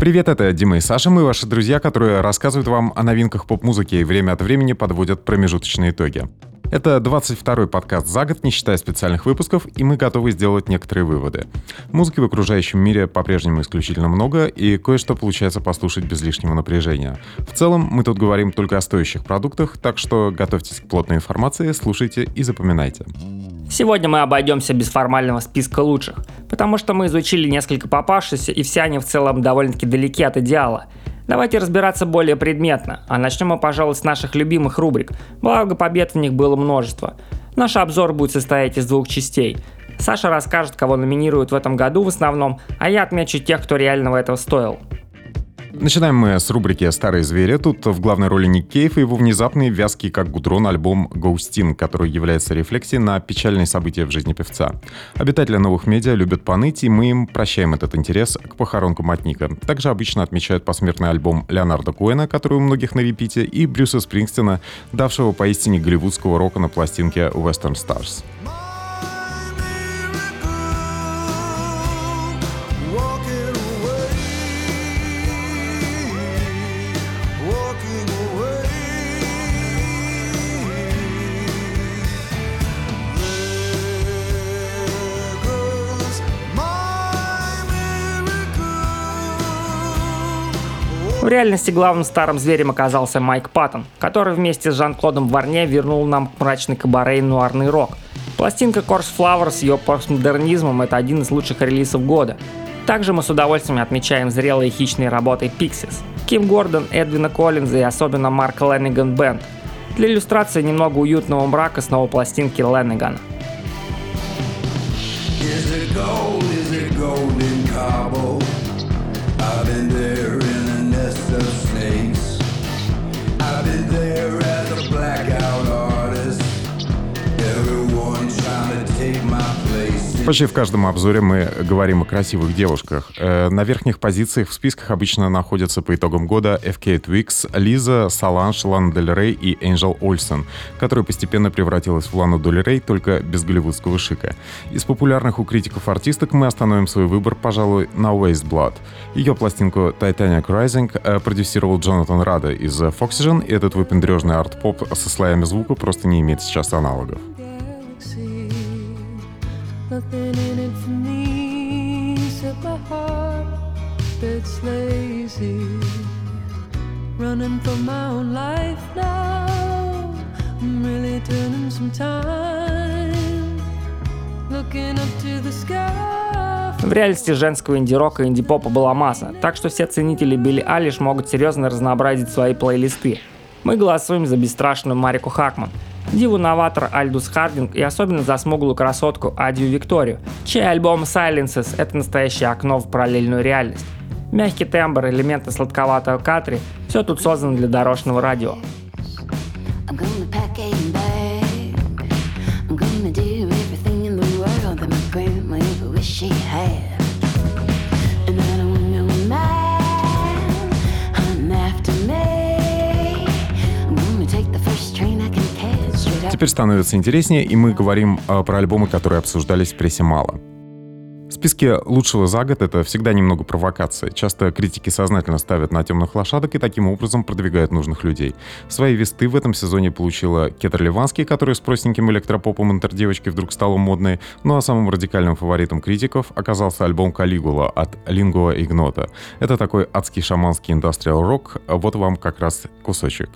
Привет, это Дима и Саша, мы ваши друзья, которые рассказывают вам о новинках поп-музыки и время от времени подводят промежуточные итоги. Это 22-й подкаст за год, не считая специальных выпусков, и мы готовы сделать некоторые выводы. Музыки в окружающем мире по-прежнему исключительно много, и кое-что получается послушать без лишнего напряжения. В целом, мы тут говорим только о стоящих продуктах, так что готовьтесь к плотной информации, слушайте и запоминайте. Сегодня мы обойдемся без формального списка лучших, потому что мы изучили несколько попавшихся, и все они в целом довольно-таки далеки от идеала. Давайте разбираться более предметно, а начнем мы, пожалуй, с наших любимых рубрик, благо побед в них было множество. Наш обзор будет состоять из двух частей. Саша расскажет, кого номинируют в этом году в основном, а я отмечу тех, кто реального этого стоил. Начинаем мы с рубрики «Старые звери». Тут в главной роли Ник Кейв и его внезапный, вязкий как гудрон альбом «Гоустин», который является рефлексией на печальные события в жизни певца. Обитатели новых медиа любят поныть, и мы им прощаем этот интерес к похоронкам от Ника. Также обычно отмечают посмертный альбом Леонарда Коэна, который у многих на репите, и Брюса Спрингстина, давшего поистине голливудского рока на пластинке «Western Stars». В реальности главным старым зверем оказался Майк Паттон, который вместе с Жан-Клодом Варне вернул нам мрачный кабаре и нуарный рок. Пластинка Corse Flower с ее постмодернизмом – это один из лучших релизов года. Также мы с удовольствием отмечаем зрелые хищные работы Pixies, Ким Гордон, Эдвина Коллинза и особенно Марка Ленниган Бенд. Для иллюстрации немного уютного мрака с новой пластинки Леннигана. Is it gold? Is it gold in? Почти в каждом обзоре мы говорим о красивых девушках. Э, на верхних позициях в списках обычно находятся по итогам года FK Twix, Лиза, Саланж, Лана Дель Рей и Энджел Ольсен, которая постепенно превратилась в Лану Дель Рей, только без голливудского шика. Из популярных у критиков артисток мы остановим свой выбор, пожалуй, на Waste Blood. Ее пластинку Titanic Rising э, продюсировал Джонатан Рада из Foxygen, и этот выпендрежный арт-поп со слоями звука просто не имеет сейчас аналогов. Lazy. Running for my own life now. I'm really turning some time. Looking up to the sky. В реальности женского инди-рока и инди-попа была масса, так что все ценители Билли Алиш могут серьезно разнообразить свои плейлисты. Мы голосуем за бесстрашную Марику Хакман – диву-новатор Альдус Хардинг и особенно за смуглую красотку Адию Викторию, чей альбом Silences — это настоящее окно в параллельную реальность. Мягкий тембр, элементы сладковатого катри — все тут создано для дорожного радио. Теперь становится интереснее, и мы говорим э, про альбомы, которые обсуждались в прессе мало. Списке лучшего за год это всегда немного провокация. Часто критики сознательно ставят на темных лошадок и таким образом продвигают нужных людей. Свои весты в этом сезоне получила Кетер Ливанский, который с простеньким электропопом интердевочкой вдруг стала модной, ну а самым радикальным фаворитом критиков оказался альбом Калигула от Лингуа Игнота. Это такой адский шаманский индастриал рок, вот вам как раз кусочек.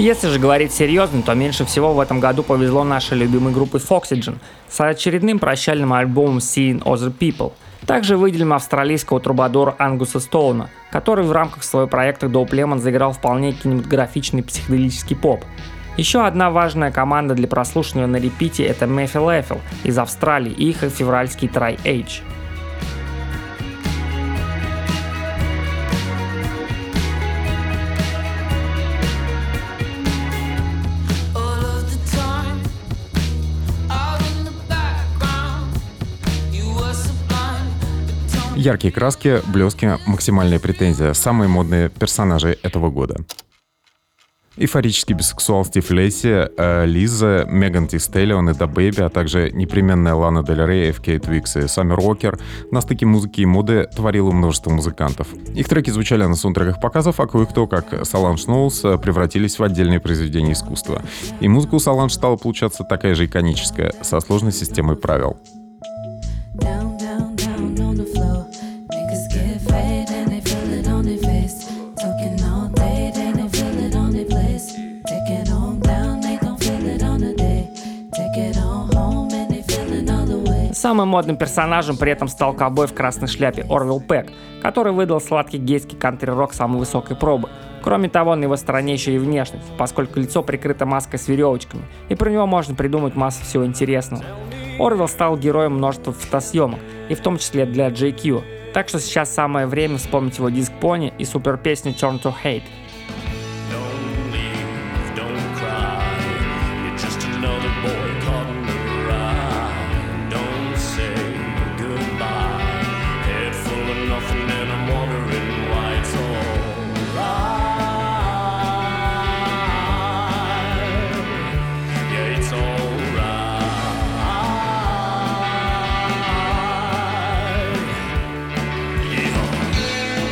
Если же говорить серьезно, то меньше всего в этом году повезло нашей любимой группе Foxygen с очередным прощальным альбомом Seeing Other People. Также выделим австралийского трубадора Ангуса Стоуна, который в рамках своего проекта Dope Lemon заиграл вполне кинематографичный психоделический поп. Еще одна важная команда для прослушивания на репите это Мэфи Лефил из Австралии и их февральский Try Age. Яркие краски, блески, максимальная претензия – самые модные персонажи этого года. Эйфорический бисексуал Стив Лейси, э, Lizzo, Megan Thee Stallion и DaBaby, а также непременная Лана Дель Рей, FKA twigs и Саммер Уокер на стыке музыки и моды творило множество музыкантов. Их треки звучали на саундтреках показов, а кое-кто, как Соланж Ноулс, превратились в отдельные произведения искусства. И музыка у Соланж стала получаться такая же иконическая, со сложной системой правил. Down, down, down Самым модным персонажем при этом стал ковбой в красной шляпе Орвилл Пэк, который выдал сладкий гейский кантри-рок самой высокой пробы. Кроме того, на его стороне еще и внешность, поскольку лицо прикрыто маской с веревочками, и про него можно придумать массу всего интересного. Орвилл стал героем множества фотосъемок, и в том числе для JQ, так что сейчас самое время вспомнить его диск Pony и супер песню Turn to Hate.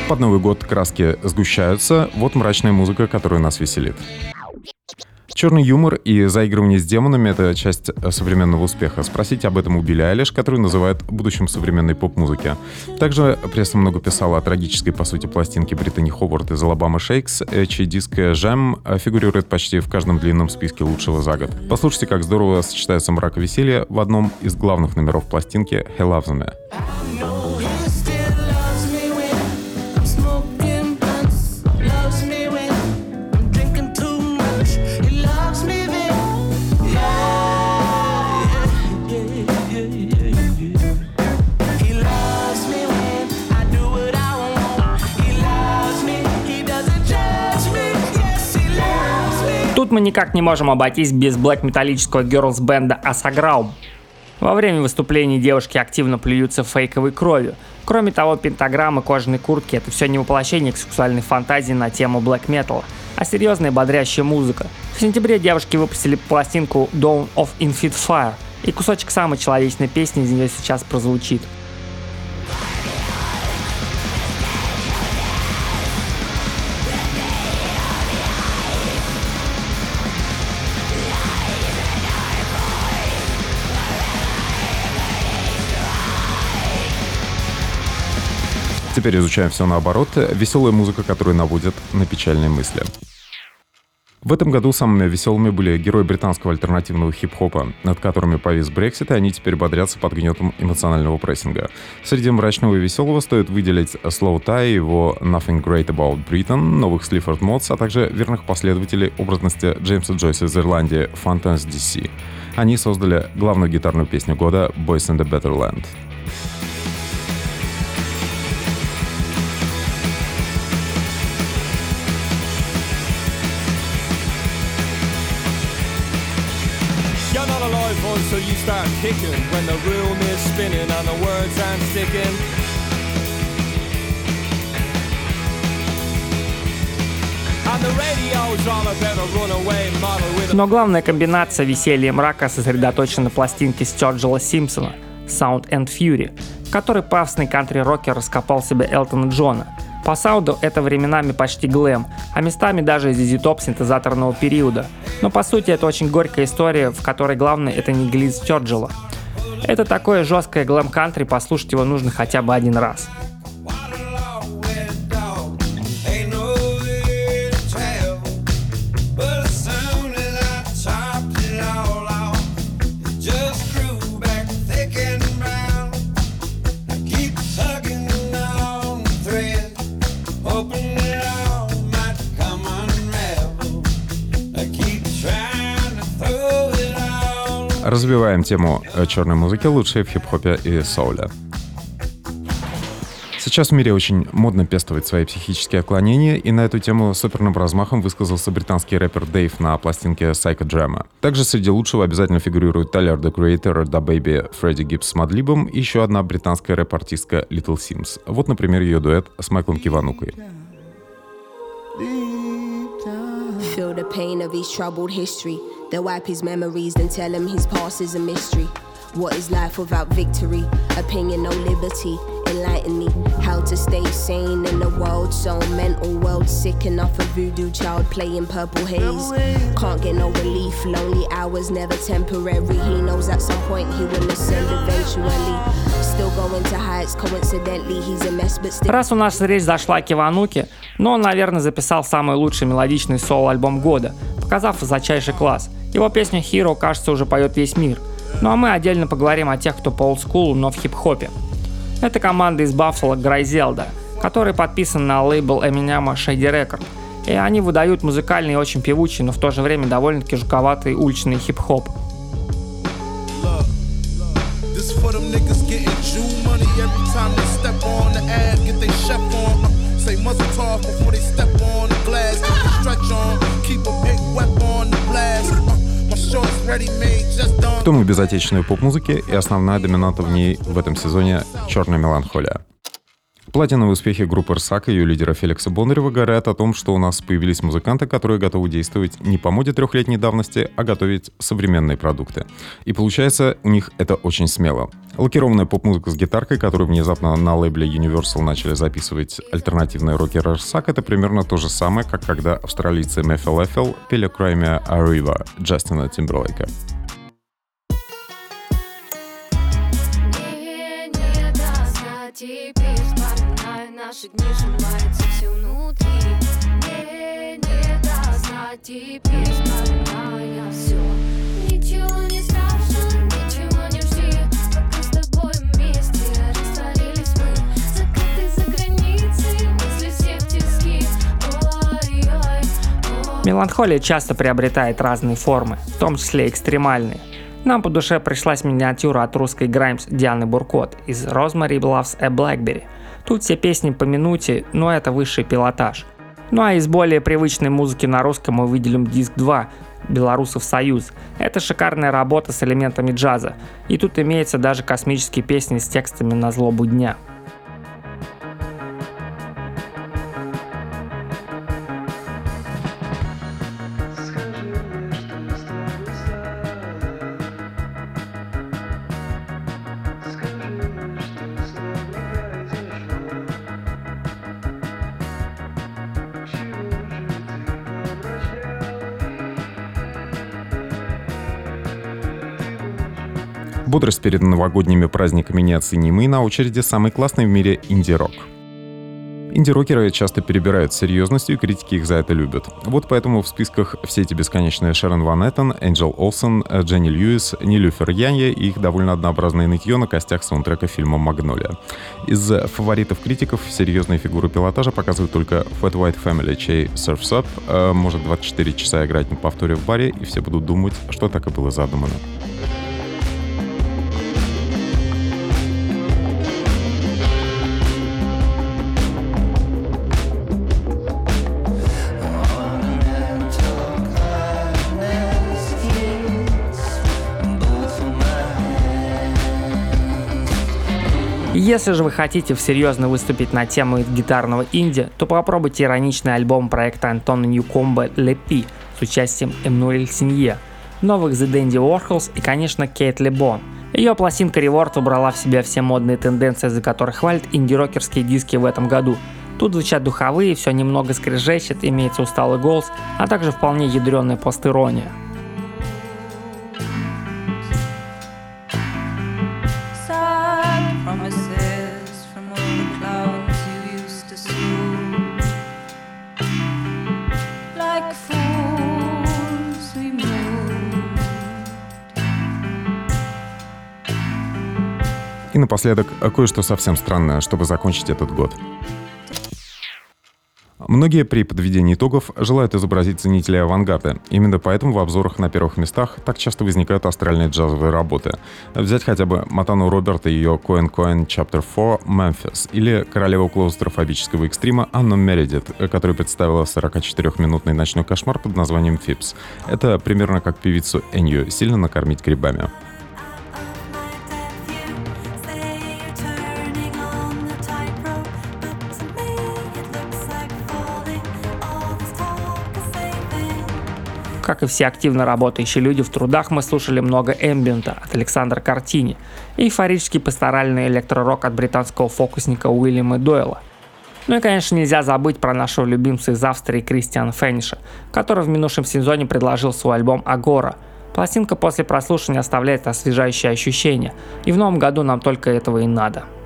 Под Новый год краски сгущаются, вот мрачная музыка, которая нас веселит. Черный юмор и заигрывание с демонами — это часть современного успеха. Спросите об этом у Билли Айлиш, который называют будущим современной поп-музыки. Также пресса много писала о трагической, по сути, пластинке Британи Ховард из Алабама Шейкс, чей диск «Жем» фигурирует почти в каждом длинном списке лучшего за год. Послушайте, как здорово сочетается мрак и веселье в одном из главных номеров пластинки «He Loves Me». Мы никак не можем обойтись без блэк-металлического герлс-бенда Асаграум. Во время выступлений девушки активно плюются фейковой кровью. Кроме того, пентаграммы, кожаные куртки — это все не воплощение сексуальной фантазии на тему блэк металла, а серьезная бодрящая музыка. В сентябре девушки выпустили пластинку Dawn of Infinite Fire, и кусочек самой человечной песни из нее сейчас прозвучит. Теперь изучаем все наоборот. Веселая музыка, которая наводит на печальные мысли. В этом году самыми веселыми были герои британского альтернативного хип-хопа, над которыми повис Брексит, и они теперь бодрятся под гнетом эмоционального прессинга. Среди мрачного и веселого стоит выделить Slow Tie, его Nothing Great About Britain, новых Слифорд Модс, а также верных последователей образности Джеймса Джойса из Ирландии Fountains DC. Они создали главную гитарную песню года Boys in the Better Land. Live one, so you start kicking when the room is spinning and the words aren't sticking. Но главная комбинация веселья и мрака сосредоточена на пластинке Стёрджела Симпсона «Sound and Fury», в которой пафосный кантри-рокер раскопал себе Элтона Джона. По саунду это временами почти глэм, а местами даже Top синтезаторного периода. Но по сути это очень горькая история, в которой главное это не глиз Стёрджела. Это такое жесткое глэм-кантри, послушать его нужно хотя бы один раз. Развиваем тему э, черной музыки, лучшей в хип-хопе и соуле. Сейчас в мире очень модно пестовать свои психические отклонения, и на эту тему суперным размахом высказался британский рэпер Дэйв на пластинке Psychodrama. Также среди лучшего обязательно фигурируют Тайлер The Creator, Da Baby, Фредди Гибс с Мадлибом и еще одна британская рэп-артистка Little Sims. Вот, например, ее дуэт с Майклом Киванукой. Feel the pain of his troubled history. They'll wipe his memories and tell him his past is a mystery. What is life without victory? Opinion, no liberty. Enlighten me how to stay sane in a world so mental. World sick enough, a voodoo child playing purple haze. Can't get no relief. Lonely hours never temporary. He knows at some point he will ascend eventually. Still going to heights. Coincidentally, he's a mess, but still. Раз у нас речь зашла о Кивануке, но он, наверное, записал самый лучший мелодичный соло-альбом года, показав высочайший класс. Его песня Hero, кажется, уже поет весь мир. Ну а мы отдельно поговорим о тех, кто по олдскулу, но в хип-хопе. Это команда из Баффало Грайзелда, который подписан на лейбл Эминема Shady Record. И они выдают музыкальный и очень певучий, но в то же время довольно-таки жуковатый уличный хип-хоп. Muzzle talk before they step on the glass. Stretch on, keep a big weapon on the blast. Uh. Кто мы без отечественной поп-музыки и основная доминанта в ней в этом сезоне — черная меланхолия. Платиновые успехи группы «Рсак» и ее лидера Феликса Бондарева говорят о том, что у нас появились музыканты, которые готовы действовать не по моде трехлетней давности, а готовить современные продукты. И получается, у них это очень смело. Лакированная поп-музыка с гитаркой, которую внезапно на лейбле Universal начали записывать альтернативные рокеры «Рсак», это примерно то же самое, как когда австралийцы Мефел Эфел пели Крайме Arriva Джастина Тимберлейка. Наши дни, сжимается все внутри. Не, не а теперь вспоминаю все Ничего не страшно, ничего не жди. Пока с тобой вместе растворились мы. Закаты за границей, мысли все в тиски. Ой-ой, ой Меланхолия часто приобретает разные формы, в том числе экстремальные. Нам по душе пришлась миниатюра от русской Граймс Дианы Буркот из Rosemary Loves a Blackberry. Тут все песни по минуте, но это высший пилотаж. Ну а из более привычной музыки на русском мы выделим диск 2 «Белорусов Союз». Это шикарная работа с элементами джаза. И тут имеются даже космические песни с текстами на злобу дня. Бодрость перед новогодними праздниками неоценима, и на очереди самый классный в мире инди-рок. Инди-рокеры часто перебирают серьезностью, и критики их за это любят. Вот поэтому в списках все эти бесконечные Шерон Ван Эттен, Энджел Олсен, Дженни Льюис, Нилюфер Янья и их довольно однообразное нытье на костях саундтрека фильма «Магнолия». Из фаворитов критиков серьезные фигуры пилотажа показывают только Fat White Family, чей Surf's Up э, может 24 часа играть на повторе в баре, и все будут думать, что так и было задумано. Если же вы хотите серьезно выступить на тему гитарного инди, то попробуйте ироничный альбом проекта Антона Ньюкомба «Лепи» с участием Эммануэль Синье, новых The Dandy Warhols и, конечно, Кейт Лебон. Ее пластинка Реворд убрала в себя все модные тенденции, за которые хвалят инди-рокерские диски в этом году. Тут звучат духовые, все немного скрежещет, имеется усталый голос, а также вполне ядреная постирония. И напоследок, кое-что совсем странное, чтобы закончить этот год. Многие при подведении итогов желают изобразить ценителей авангарда. Именно поэтому в обзорах на первых местах так часто возникают астральные джазовые работы. Взять хотя бы Матану Роберта и ее Coin Coin Chapter 4 Memphis или королеву клаустрофобического экстрима Анну Мередит, которая представила 44-минутный ночной кошмар под названием Фипс. Это примерно как певицу Энью сильно накормить грибами. Как и все активно работающие люди в трудах, мы слушали много эмбиента от Александра Картини и эйфорический пасторальный электророк от британского фокусника Уильяма Дойла. Ну и, конечно, нельзя забыть про нашего любимца из Австрии Кристиана Фенниша, который в минувшем сезоне предложил свой альбом «Агора». Пластинка после прослушивания оставляет освежающее ощущение, и в новом году нам только этого и надо –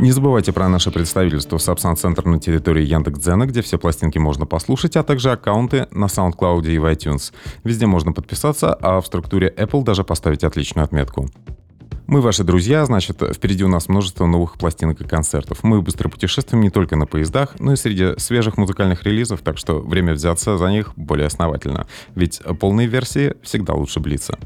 Не забывайте про наше представительство Сапсан Центр на территории Яндекс.Дзена, где все пластинки можно послушать, а также аккаунты на SoundCloud и в iTunes. Везде можно подписаться, а в структуре Apple даже поставить отличную отметку. Мы ваши друзья, значит, впереди у нас множество новых пластинок и концертов. Мы быстро путешествуем не только на поездах, но и среди свежих музыкальных релизов, так что время взяться за них более основательно. Ведь полные версии всегда лучше блица.